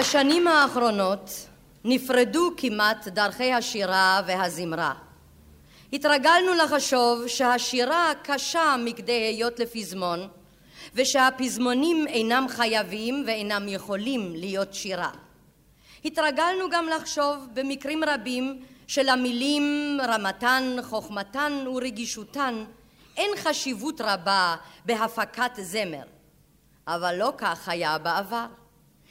בשנים האחרונות נפרדו כמעט דרכי השירה והזמרה. התרגלנו לחשוב שהשירה קשה מכדי היות לפזמון ושהפזמונים אינם חייבים ואינם יכולים להיות שירה. התרגלנו גם לחשוב במקרים רבים שלמילים רמתן, חוכמתן ורגישותן אין חשיבות רבה בהפקת זמר. אבל לא כך היה בעבר.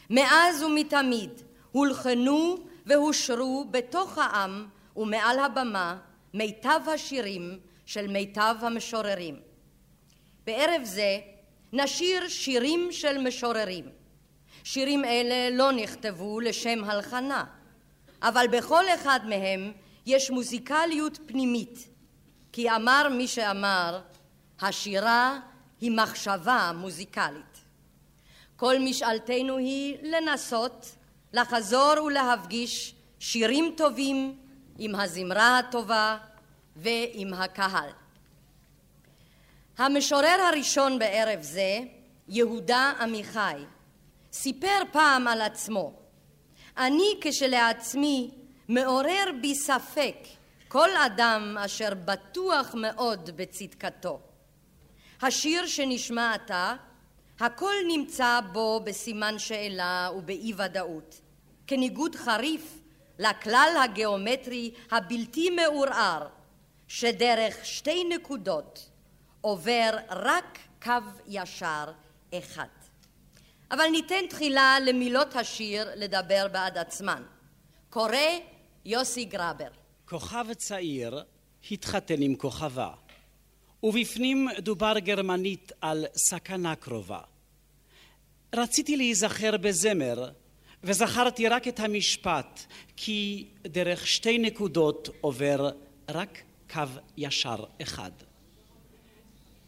מאז ומתמיד הולחנו והושרו בתוך העם ומעל הבמה מיטב השירים של מיטב המשוררים. בערב זה נשיר שירים של משוררים. שירים אלה לא נכתבו לשם הלחנה, אבל בכל אחד מהם יש מוזיקליות פנימית, כי אמר מי שאמר, השירה היא מחשבה מוזיקלית. כל משאלתנו היא לנסות לחזור ולהפגיש שירים טובים עם הזמרה הטובה ועם הקהל. המשורר הראשון בערב זה, יהודה עמיחי, סיפר פעם על עצמו: אני כשלעצמי מעורר בי ספק כל אדם אשר בטוח מאוד בצדקתו. השיר שנשמע עתה, הכל נמצא בו בסימן שאלה ובאי ודאות, כניגוד חריף לכלל הגיאומטרי הבלתי מעורער, שדרך שתי נקודות עובר רק קו ישר אחד. אבל ניתן תחילה למילות השיר לדבר בעד עצמן. קורא יוסי גרבר. כוכב צעיר התחתן עם כוכבה, ובפנים דובר גרמנית על סכנה קרובה. רציתי להיזכר בזמר, וזכרתי רק את המשפט, כי דרך שתי נקודות עובר רק קו ישר אחד.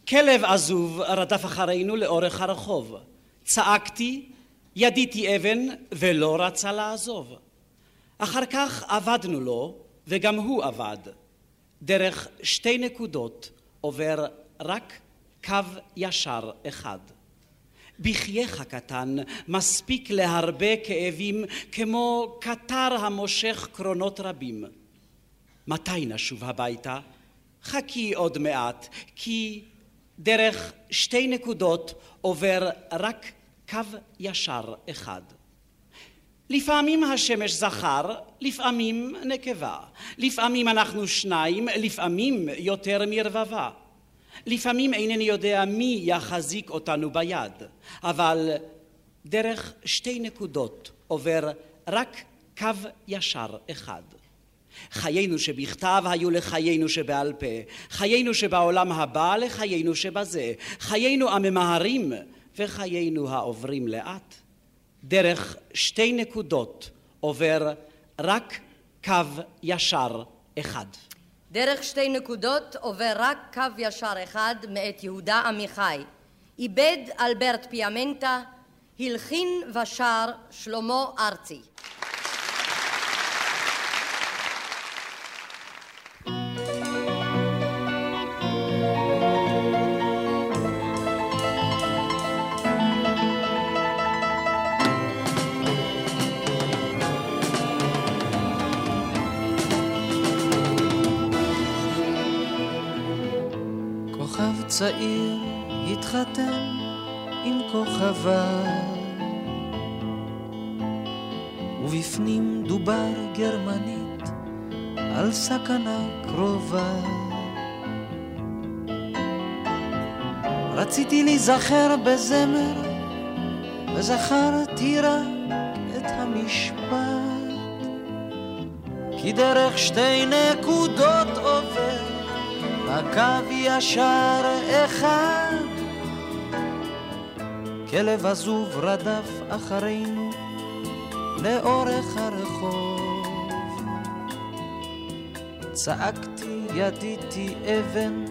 כלב עזוב רדף אחרינו לאורך הרחוב. צעקתי, ידיתי אבן, ולא רצה לעזוב. אחר כך עבדנו לו, וגם הוא עבד. דרך שתי נקודות עובר רק קו ישר אחד. בחייך קטן מספיק להרבה כאבים כמו קטר המושך קרונות רבים. מתי נשוב הביתה? חכי עוד מעט, כי דרך שתי נקודות עובר רק קו ישר אחד. לפעמים השמש זכר, לפעמים נקבה. לפעמים אנחנו שניים, לפעמים יותר מרבבה. לפעמים אינני יודע מי יחזיק אותנו ביד, אבל דרך שתי נקודות עובר רק קו ישר אחד. חיינו שבכתב היו לחיינו שבעל פה, חיינו שבעולם הבא לחיינו שבזה, חיינו הממהרים וחיינו העוברים לאט. דרך שתי נקודות עובר רק קו ישר אחד. דרך שתי נקודות עובר רק קו ישר אחד מאת יהודה עמיחי. איבד אלברט פיאמנטה, הלחין ושר שלמה ארצי. צעיר התחתן עם כוכבה ובפנים דובר גרמנית על סכנה קרובה. רציתי להיזכר בזמר וזכרתי רק את המשפט כי דרך שתי נקודות עובר הקו ישר אחד. כלב עזוב רדף אחרינו לאורך הרחוב. צעקתי, ידיתי אבן,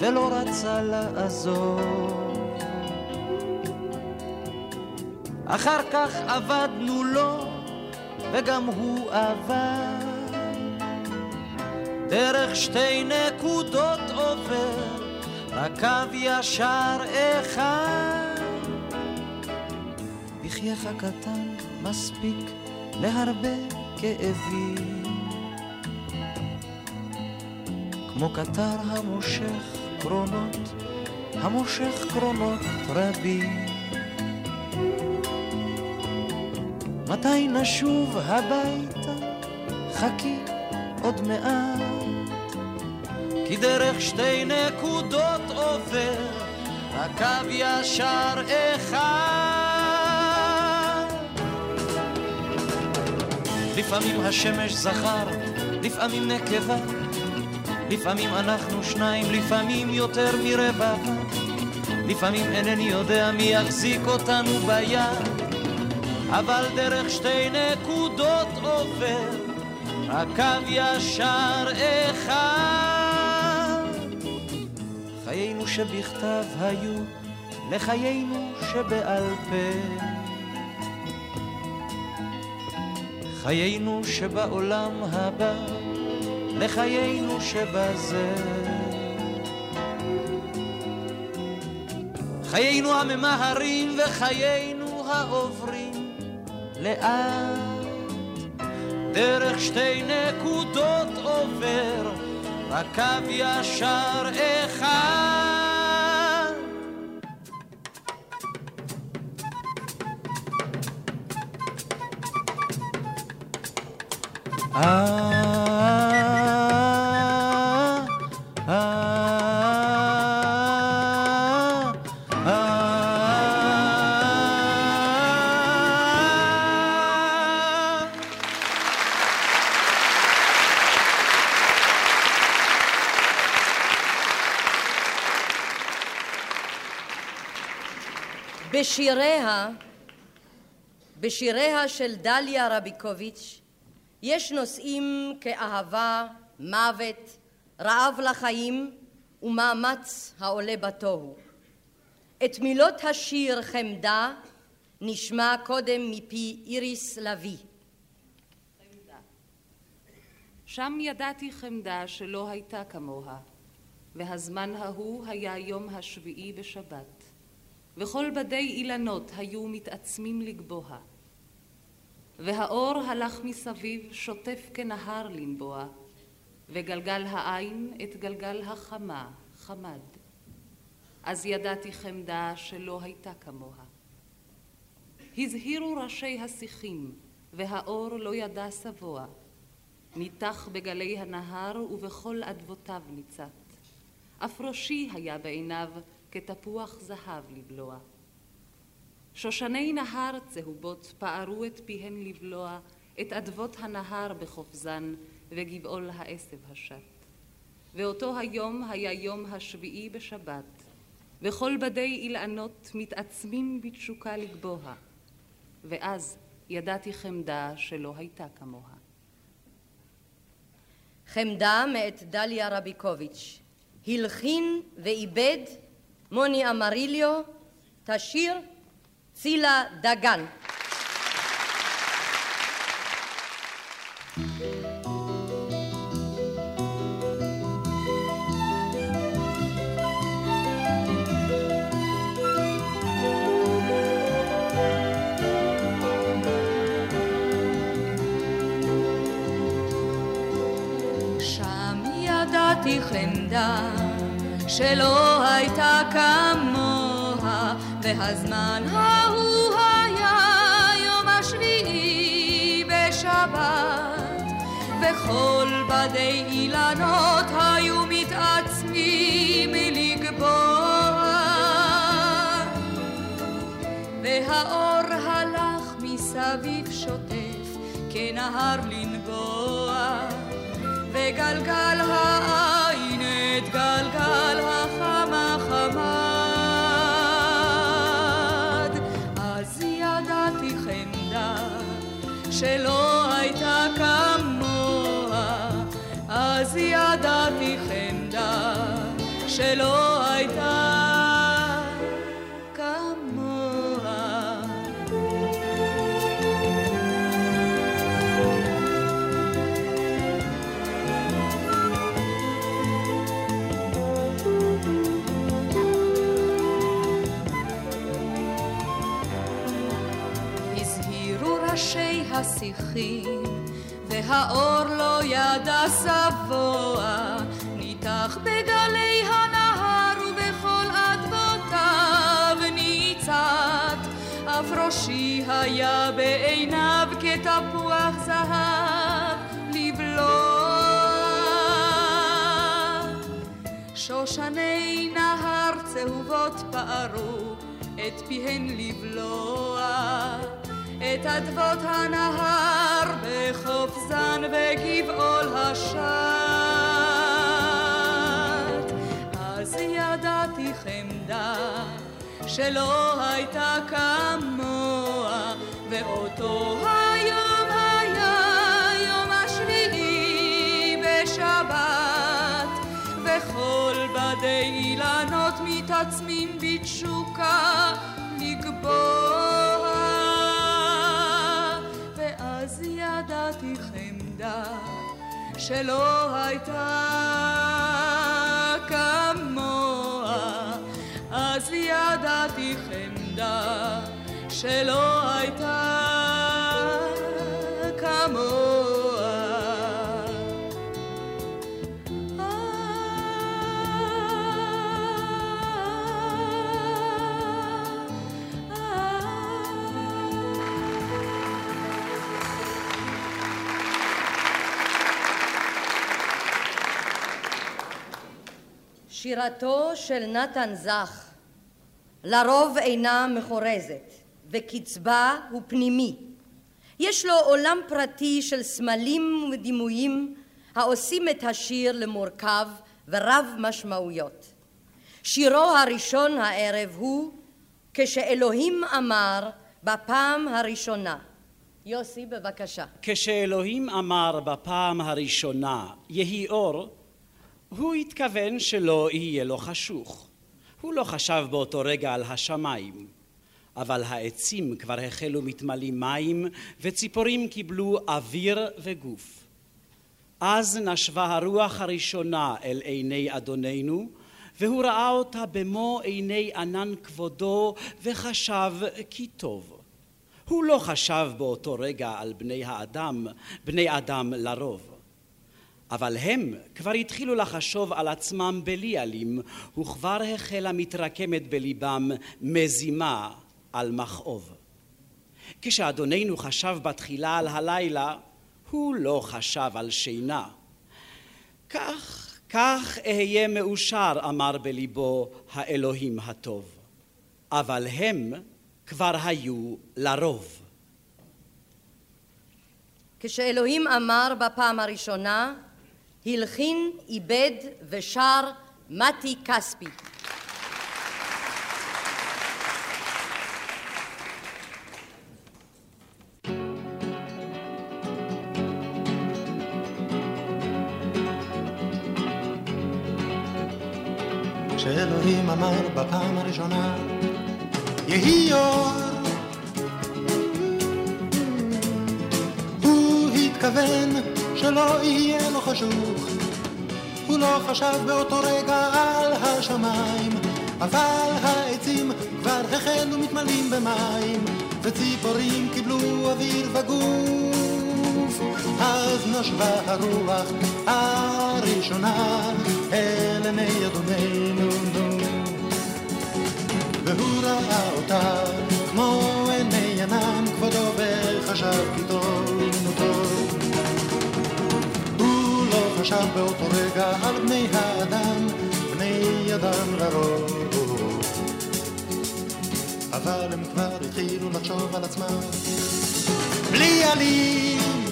ולא רצה לעזוב. אחר כך עבדנו לו, וגם הוא עבד. דרך שתי נקודות עובר, רק קו ישר אחד. בחייך קטן מספיק להרבה כאבים. כמו קטר המושך קרונות, המושך קרונות רבים. מתי נשוב הביתה? חכי עוד מעט. כי דרך שתי נקודות עובר, הקו ישר אחד. לפעמים השמש זכר, לפעמים נקבה, לפעמים אנחנו שניים, לפעמים יותר מרבע. לפעמים אינני יודע מי יחזיק אותנו ביד. אבל דרך שתי נקודות עובר הקו ישר אחד. שבכתב היו לחיינו שבעל פה. חיינו שבעולם הבא לחיינו שבזה. חיינו הממהרים וחיינו העוברים לאט, דרך שתי נקודות עובר, רק קו ישר אחד. בשיריה, בשיריה של דליה רביקוביץ' יש נושאים כאהבה, מוות, רעב לחיים ומאמץ העולה בתוהו. את מילות השיר חמדה נשמע קודם מפי איריס לביא. שם ידעתי חמדה שלא הייתה כמוה, והזמן ההוא היה יום השביעי בשבת. וכל בדי אילנות היו מתעצמים לגבוה. והאור הלך מסביב שוטף כנהר לנבוע, וגלגל העין את גלגל החמה, חמד. אז ידעתי חמדה שלא הייתה כמוה. הזהירו ראשי השיחים, והאור לא ידע שבוע. ניתח בגלי הנהר ובכל אדבותיו ניצת. אף ראשי היה בעיניו כתפוח זהב לבלוע. שושני נהר צהובות פערו את פיהן לבלוע את אדוות הנהר בחופזן וגבעול העשב השט. ואותו היום היה יום השביעי בשבת, וכל בדי אילנות מתעצמים בתשוקה לגבוה, ואז ידעתי חמדה שלא הייתה כמוה. חמדה מאת דליה רביקוביץ', הלחין ואיבד מוני אמריליו, תשיר צילה דגן. חמדה שלא הייתה כמוה, והזמן ההוא וכל בדי אילנות היו מתעצמים לגבוה, והאור הלך מסביב שוטף כנהר לנבוע, וגלגל העין את גלגל החמה חמדה שלא הייתה אז ידעתי חמדה שלא הייתה השיחים והאור לא ידע שבוע, ניתח בגלי הנהר ובכל אדמותיו ניצת, אף ראשי היה בעיניו כתפוח זהב לבלוע. שושני נהר צהובות פערו את פיהן לבלוע את אדוות הנהר בחוף זן וגבעול השט. אז ידעתי חמדה שלא הייתה כמוה, ואותו היום היה יום השביעי בשבת, וכל בדי אילנות מתעצמים בתשוקה ידעתי חמדה שלא הייתה כמוה, אז ידעתי חמדה שלא הייתה שירתו של נתן זך לרוב אינה מחורזת וקצבה הוא פנימי. יש לו עולם פרטי של סמלים ודימויים העושים את השיר למורכב ורב משמעויות. שירו הראשון הערב הוא כשאלוהים אמר בפעם הראשונה. יוסי בבקשה. כשאלוהים אמר בפעם הראשונה יהי אור הוא התכוון שלא יהיה לו חשוך. הוא לא חשב באותו רגע על השמיים, אבל העצים כבר החלו מתמלאים מים, וציפורים קיבלו אוויר וגוף. אז נשבה הרוח הראשונה אל עיני אדוננו, והוא ראה אותה במו עיני ענן כבודו, וחשב כי טוב. הוא לא חשב באותו רגע על בני האדם, בני אדם לרוב. אבל הם כבר התחילו לחשוב על עצמם בלי אלים, וכבר החלה מתרקמת בליבם מזימה על מכאוב. כשאדוננו חשב בתחילה על הלילה, הוא לא חשב על שינה. כך, כך אהיה מאושר, אמר בליבו האלוהים הטוב. אבל הם כבר היו לרוב. כשאלוהים אמר בפעם הראשונה, הלחין, איבד ושר מתי כספי. כשאלוהים אמר בפעם הראשונה, יהי אור, הוא התכוון שלא יהיה לו חשוך. הוא לא חשב באותו רגע על השמיים, אבל העצים כבר החלו מתמלאים במים, וציפורים קיבלו אוויר וגוף. אז נשבה הרוח הראשונה אל עיני אדוננו, והוא ראה אותה כמו באותו רגע על בני האדם, בני אדם לרוב. אבל הם כבר התחילו לחשוב על עצמם, בלי עלים.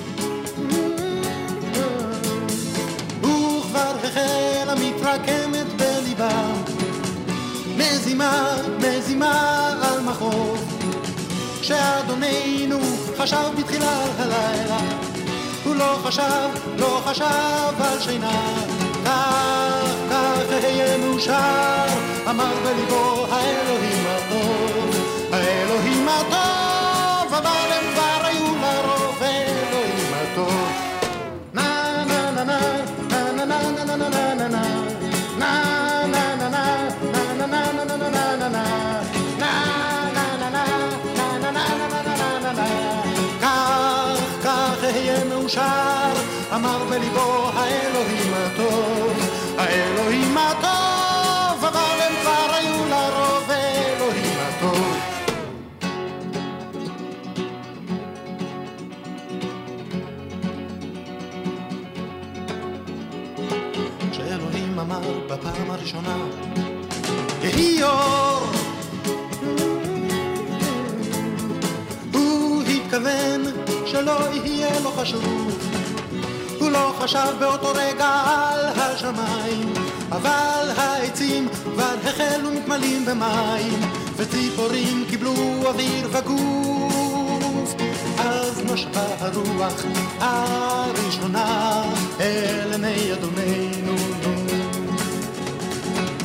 וכבר החלה מתרקמת בליבם, מזימה, מזימה על מחוב. כשאדוננו חשב בתחילה הלילה לא חשב, לא חשב על שינה. כך, כך אהיה מאושר, אמר בליבו האלוהים הטוב, בליבו האלוהים הטוב, האלוהים הטוב, אבל הם כבר היו לרוב אלוהים הטוב. כשאלוהים אמר בפעם הראשונה, יהי אור התכוון שלא יהיה לו חשוב. הוא לא חשב באותו רגע על השמיים, אבל העצים כבר החלו מתמלאים במים, וציפורים קיבלו אוויר וגוף. אז נשבה הרוח הראשונה אל עיני אדוננו,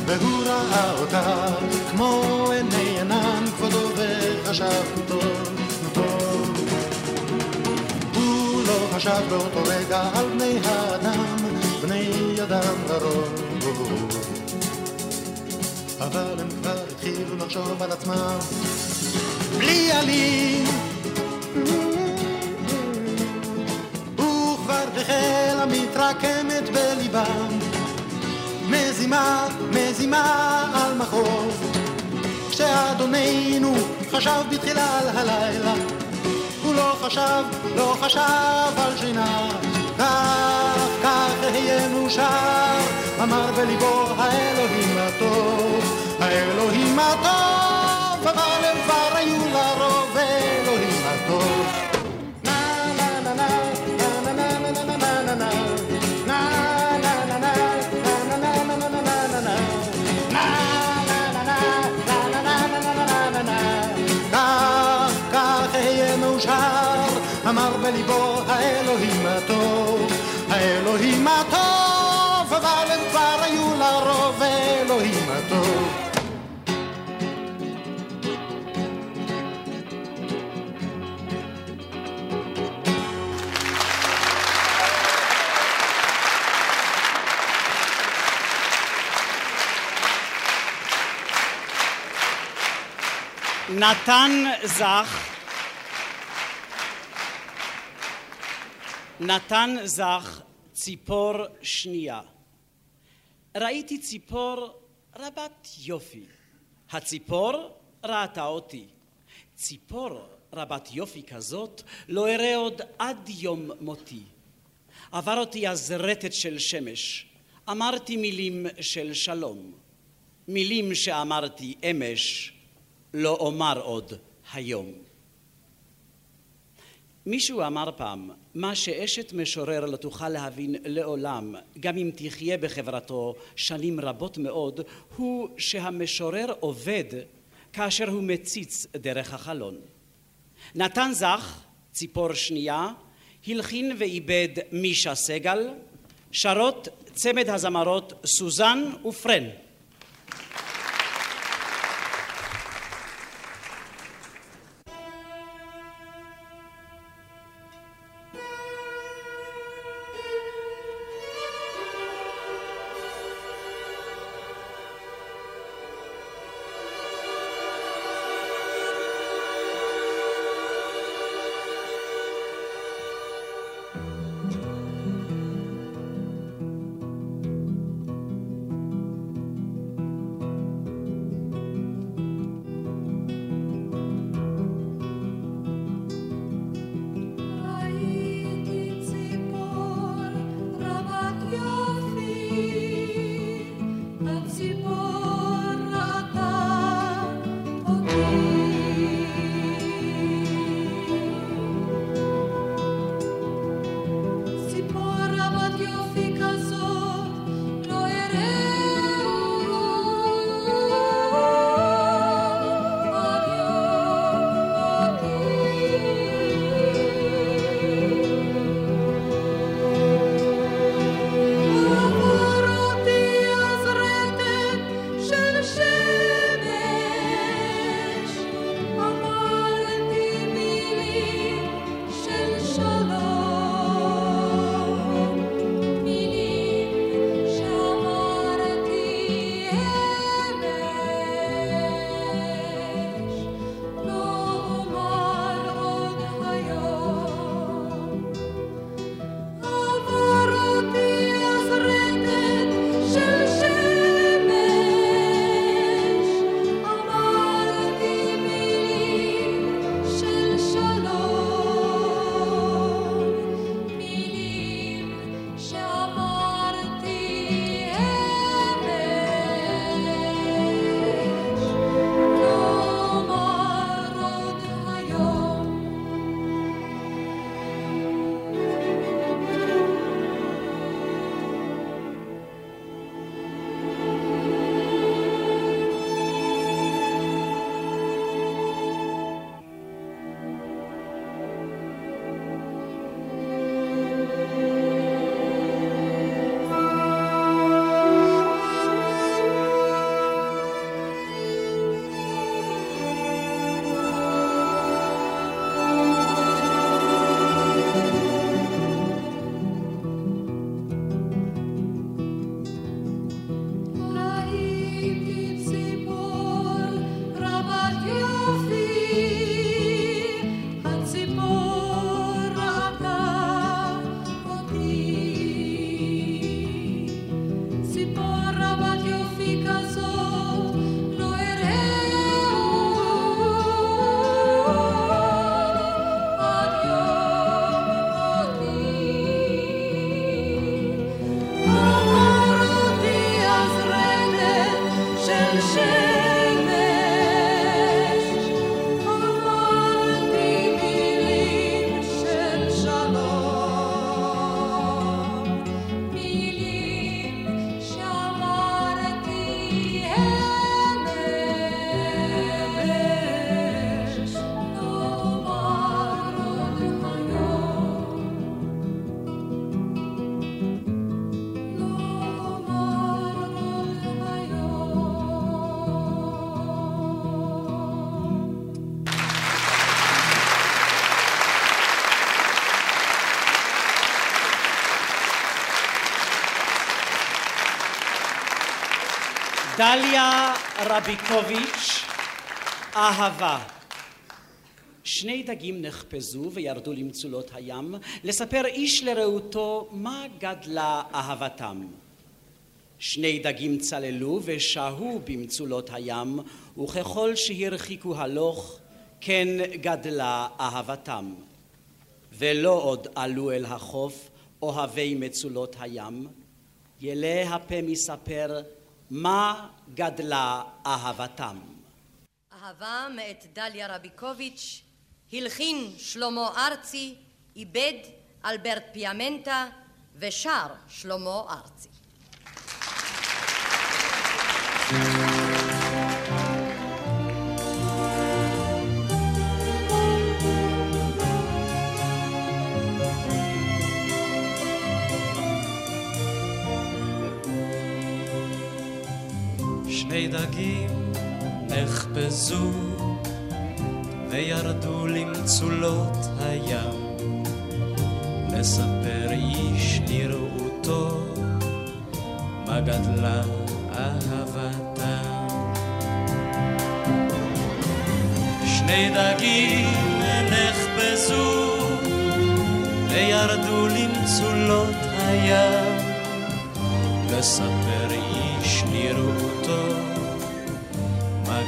והוא ראה אותה כמו עיני ענן כבודו וחשב חשב באותו רגע על בני האדם, בני אדם לרוב. אבל הם כבר התחילו לחשוב על עצמם בלי עלים. וכבר החלה מתרקמת בליבם מזימה, מזימה על מחרוב. כשאדוננו חשב בתחילה על הלילה חשב, לא חשב על שינה. כך, כך אהיה מאושר, אמר בליבו האלוהים הטוב, האלוהים הטוב, אבל הם כבר היו לרוב אלוהים הטוב. אמר בליבו האלוהים הטוב, האלוהים הטוב, אבל הם כבר היו לרוב אלוהים הטוב. נתן זך נתן זך ציפור שנייה. ראיתי ציפור רבת יופי. הציפור ראתה אותי. ציפור רבת יופי כזאת לא אראה עוד עד יום מותי. עבר אותי אז רטט של שמש. אמרתי מילים של שלום. מילים שאמרתי אמש לא אומר עוד היום. מישהו אמר פעם, מה שאשת משורר לא תוכל להבין לעולם, גם אם תחיה בחברתו שנים רבות מאוד, הוא שהמשורר עובד כאשר הוא מציץ דרך החלון. נתן זך, ציפור שנייה, הלחין ואיבד מישה סגל, שרות צמד הזמרות סוזן ופרן. דליה רביקוביץ', אהבה. שני דגים נחפזו וירדו למצולות הים לספר איש לרעותו מה גדלה אהבתם. שני דגים צללו ושהו במצולות הים וככל שהרחיקו הלוך כן גדלה אהבתם. ולא עוד עלו אל החוף אוהבי מצולות הים, ילא הפה מספר מה גדלה אהבתם. אהבה מאת דליה רביקוביץ', הלחין שלמה ארצי, איבד אלברט פיאמנטה ושר שלמה ארצי. שני דגים נחפזו וירדו למצולות הים לספר איש לרעותו מה גדלה אהבתם. שני דגים נחפזו וירדו למצולות הים לספר איש לרעותו מה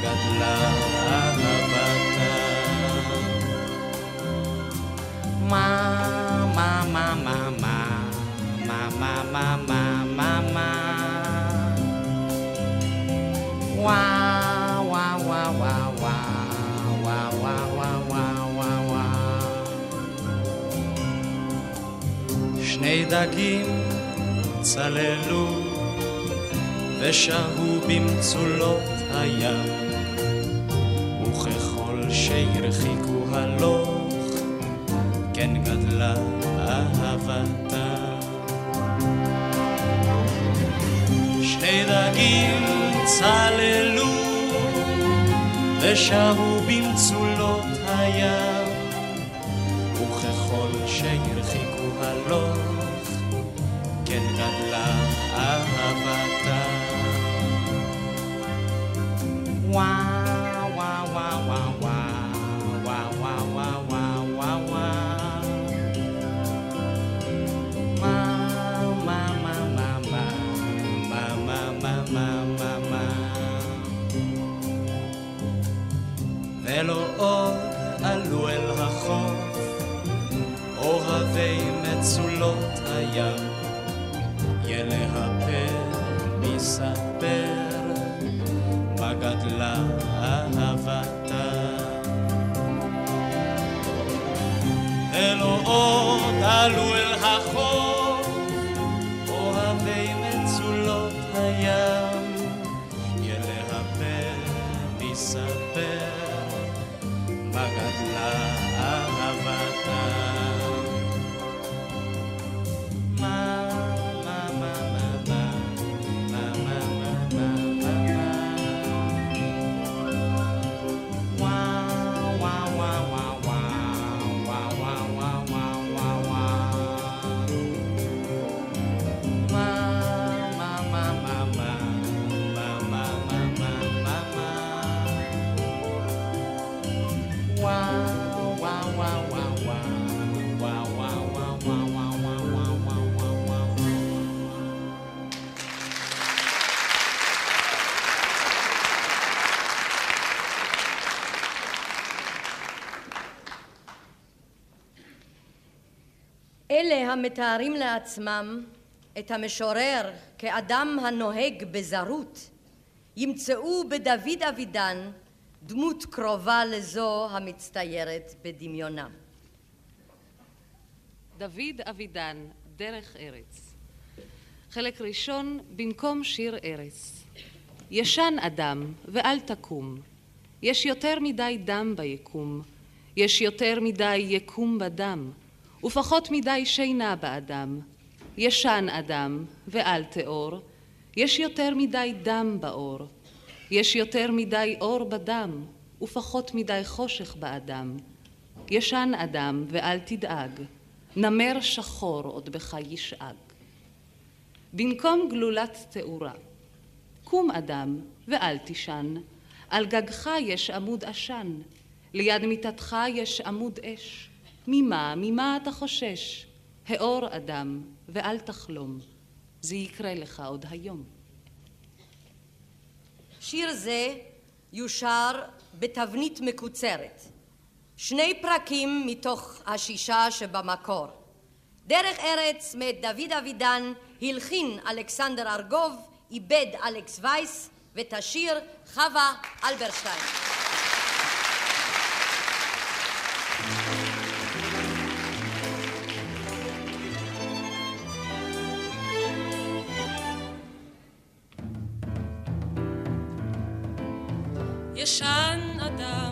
גדלה אהבתה. מה, מה, מה, מה, מה, מה, מה, מה, מה, מה, מה. שני דגים צללו ושהו במצולות הים הלוך כן גדלה אהבתה. שני דגים צללו ושהו במצולות הים וככל שהרחיקו הלוך ילהפר מספר מה גדלה אהבתה. אלו עוד עלו המתארים לעצמם את המשורר כאדם הנוהג בזרות ימצאו בדוד אבידן דמות קרובה לזו המצטיירת בדמיונם. דוד אבידן, דרך ארץ. חלק ראשון, במקום שיר ארץ. ישן אדם ואל תקום. יש יותר מדי דם ביקום. יש יותר מדי יקום בדם. ופחות מדי שינה באדם. ישן אדם ואל תאור. יש יותר מדי דם באור. יש יותר מדי אור בדם, ופחות מדי חושך באדם. ישן אדם ואל תדאג, נמר שחור עוד בך ישאג. במקום גלולת תאורה, קום אדם ואל תישן, על גגך יש עמוד עשן, ליד מיטתך יש עמוד אש. ממה, ממה אתה חושש? האור אדם ואל תחלום, זה יקרה לך עוד היום. שיר זה יושר בתבנית מקוצרת. שני פרקים מתוך השישה שבמקור. דרך ארץ מאת דוד אבידן הלחין אלכסנדר ארגוב, איבד אלכס וייס ותשיר חווה אלברשטיין. ישן אדם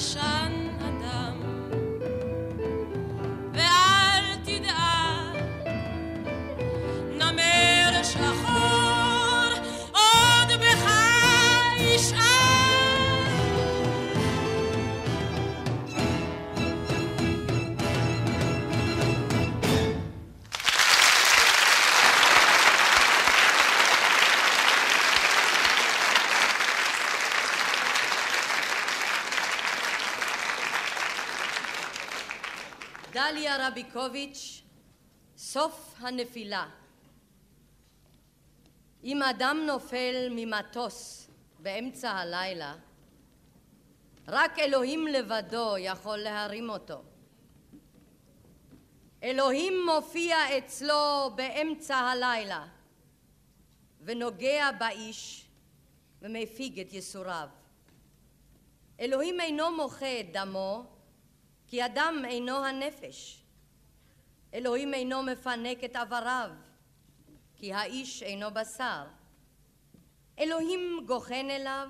ישן רביקוביץ', סוף הנפילה. אם אדם נופל ממטוס באמצע הלילה, רק אלוהים לבדו יכול להרים אותו. אלוהים מופיע אצלו באמצע הלילה ונוגע באיש ומפיג את ייסוריו. אלוהים אינו מוחה את דמו, כי אדם אינו הנפש. אלוהים אינו מפנק את עבריו, כי האיש אינו בשר. אלוהים גוחן אליו,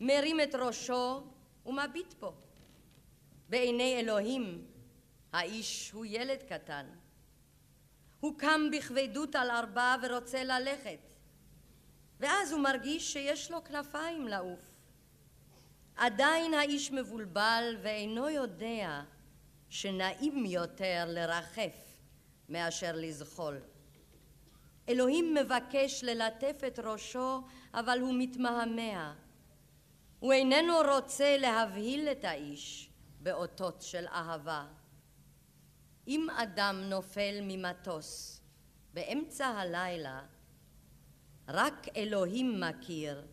מרים את ראשו ומביט בו. בעיני אלוהים האיש הוא ילד קטן. הוא קם בכבדות על ארבע ורוצה ללכת, ואז הוא מרגיש שיש לו כנפיים לעוף. עדיין האיש מבולבל ואינו יודע שנעים יותר לרחף מאשר לזחול. אלוהים מבקש ללטף את ראשו, אבל הוא מתמהמה. הוא איננו רוצה להבהיל את האיש באותות של אהבה. אם אדם נופל ממטוס באמצע הלילה, רק אלוהים מכיר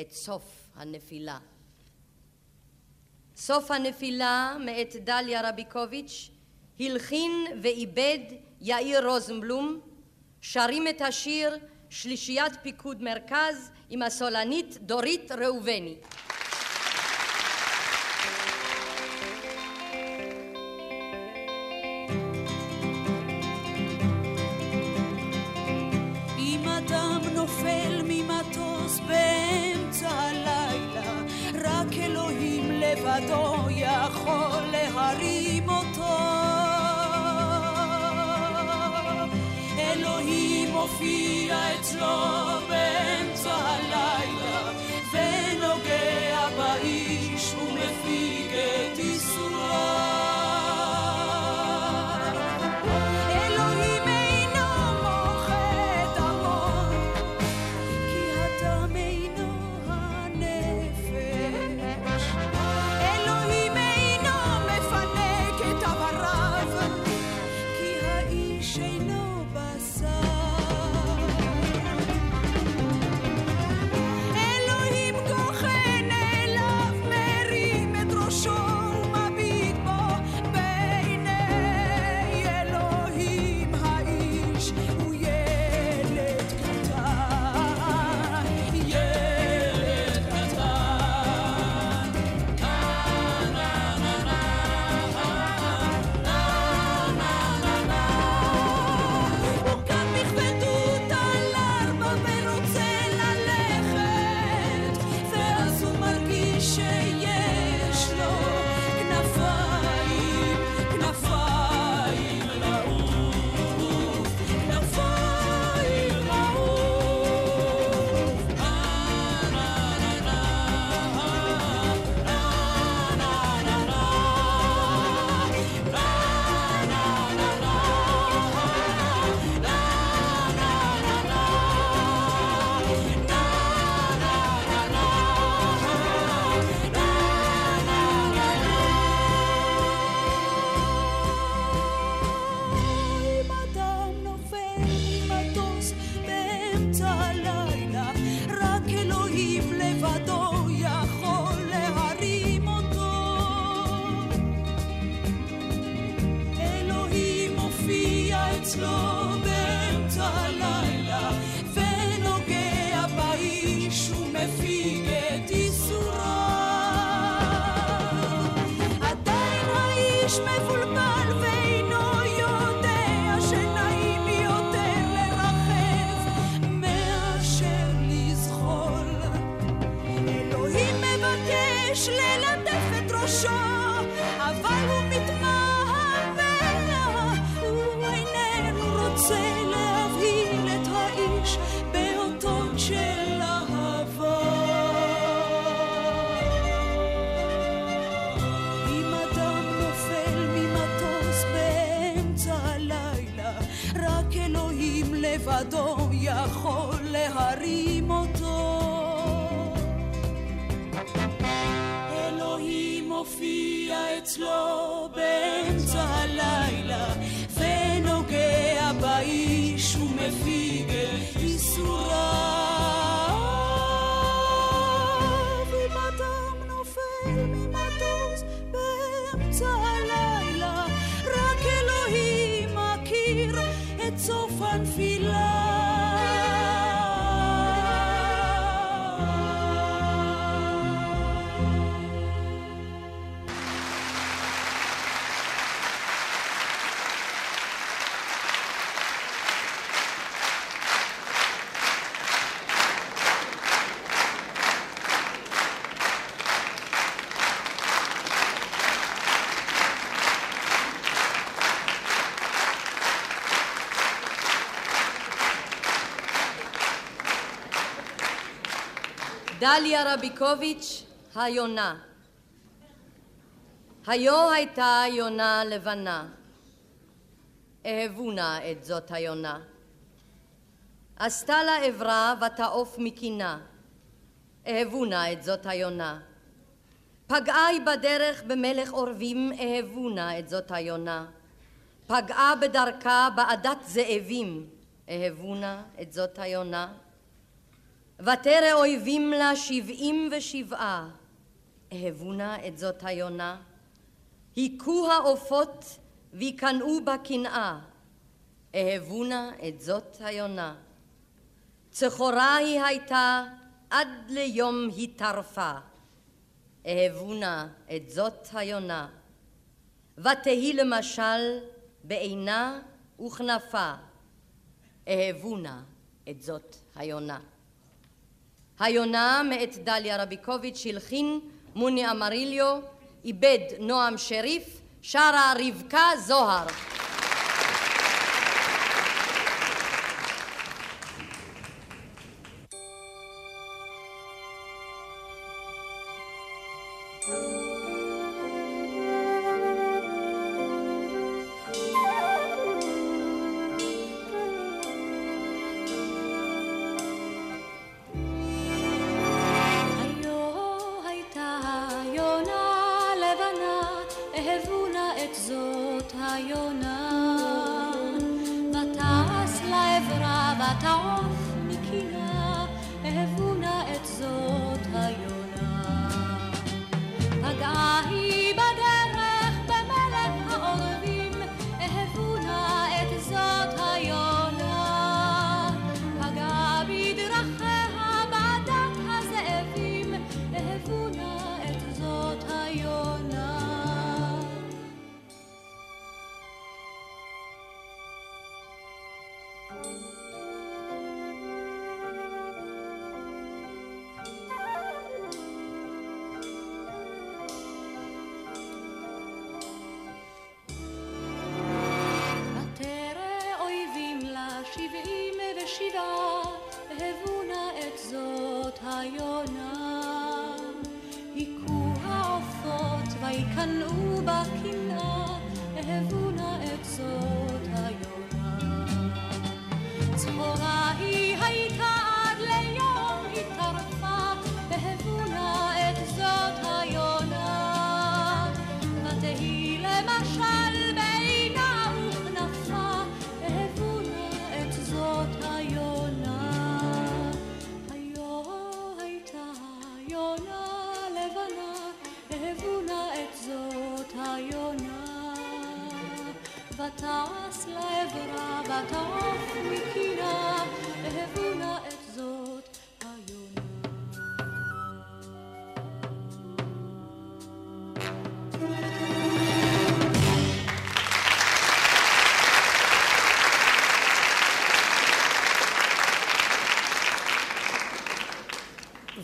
את סוף הנפילה. סוף הנפילה מאת דליה רביקוביץ' הלחין ועיבד יאיר רוזנבלום, שרים את השיר שלישיית פיקוד מרכז עם הסולנית דורית ראובני. (מחיאות ידו יכול להרים אותו. אלוהים מופיע אצלו באמצע הלילה דליה רביקוביץ', היונה. היו הייתה יונה לבנה. אהבו נא את זאת היונה. עשתה לה עברה ותעוף מקינה. אהבו נא את זאת היונה. פגעה היא בדרך במלך עורבים, אהבו נא את זאת היונה. פגעה בדרכה בעדת זאבים, אהבו נא את זאת היונה. ותרא אויבים לה שבעים ושבעה, אהבו נא את זאת היונה. היכו העופות ויקנאו בקנאה, אהבו נא את זאת היונה. צחורה היא הייתה עד ליום היא טרפה, אהבו נא את זאת היונה. ותהי למשל בעינה וכנפה, אהבו נא את זאת היונה. היונה מאת דליה רביקוביץ' הלחין מוני אמריליו, איבד נועם שריף, שרה רבקה זוהר. היכו העופות ויקנאו בקנאה, אהבו נא את זאת היונה. צהריים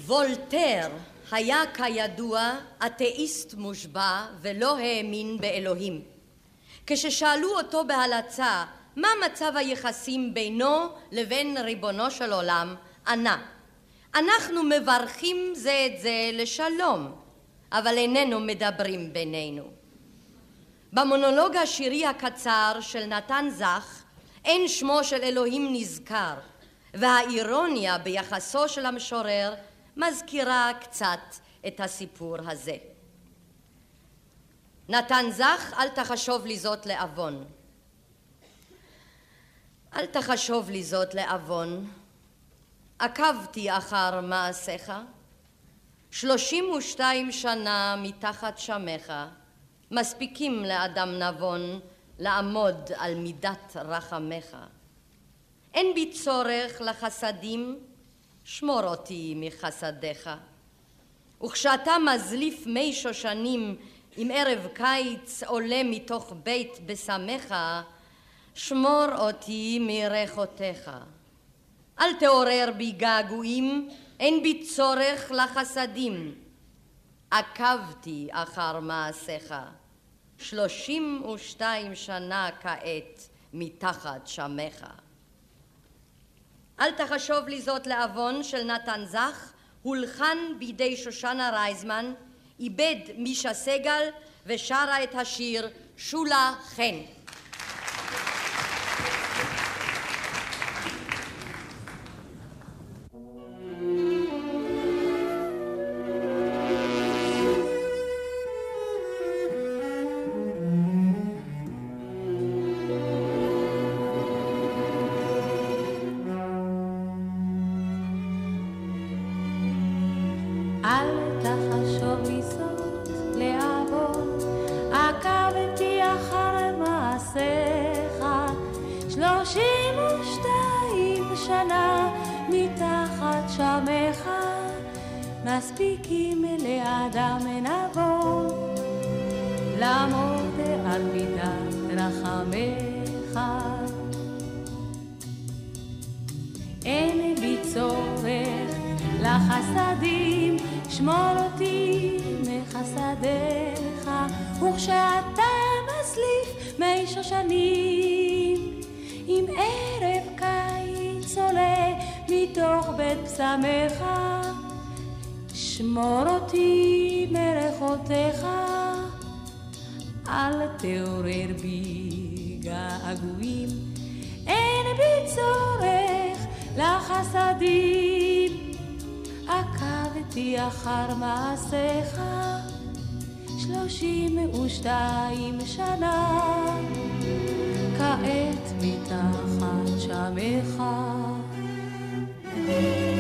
וולטר היה כידוע אתאיסט מושבע ולא האמין באלוהים. כששאלו אותו בהלצה מה מצב היחסים בינו לבין ריבונו של עולם, ענה אנחנו מברכים זה את זה לשלום, אבל איננו מדברים בינינו. במונולוג השירי הקצר של נתן זך אין שמו של אלוהים נזכר, והאירוניה ביחסו של המשורר מזכירה קצת את הסיפור הזה. נתן זך, אל תחשוב לי זאת לעוון. אל תחשוב לי זאת לעוון. עקבתי אחר מעשיך, שלושים ושתיים שנה מתחת שמך, מספיקים לאדם נבון לעמוד על מידת רחמך. אין בי צורך לחסדים שמור אותי מחסדיך. וכשאתה מזליף מי שושנים עם ערב קיץ עולה מתוך בית בשמך, שמור אותי מריחותיך. אל תעורר בי געגועים, אין בי צורך לחסדים. עקבתי אחר מעשיך, שלושים ושתיים שנה כעת מתחת שמך. אל תחשוב לי זאת לעוון של נתן זך, הולחן בידי שושנה רייזמן, איבד מישה סגל ושרה את השיר שולה חן. מספיקים לאדם נבון, לעמוד על מידת רחמך. אין בי צורך לחסדים, שמור אותי מחסדיך, וכשאתה מסליף מי שושנים, עם ערב קיץ עולה מתוך בית פסמך, שמור אותי מריחותיך, אל תעורר בי געגועים, אין בי צורך לחסדים. עקבתי אחר מעשיך שלושים ושתיים שנה, כעת מתחת שמך. אל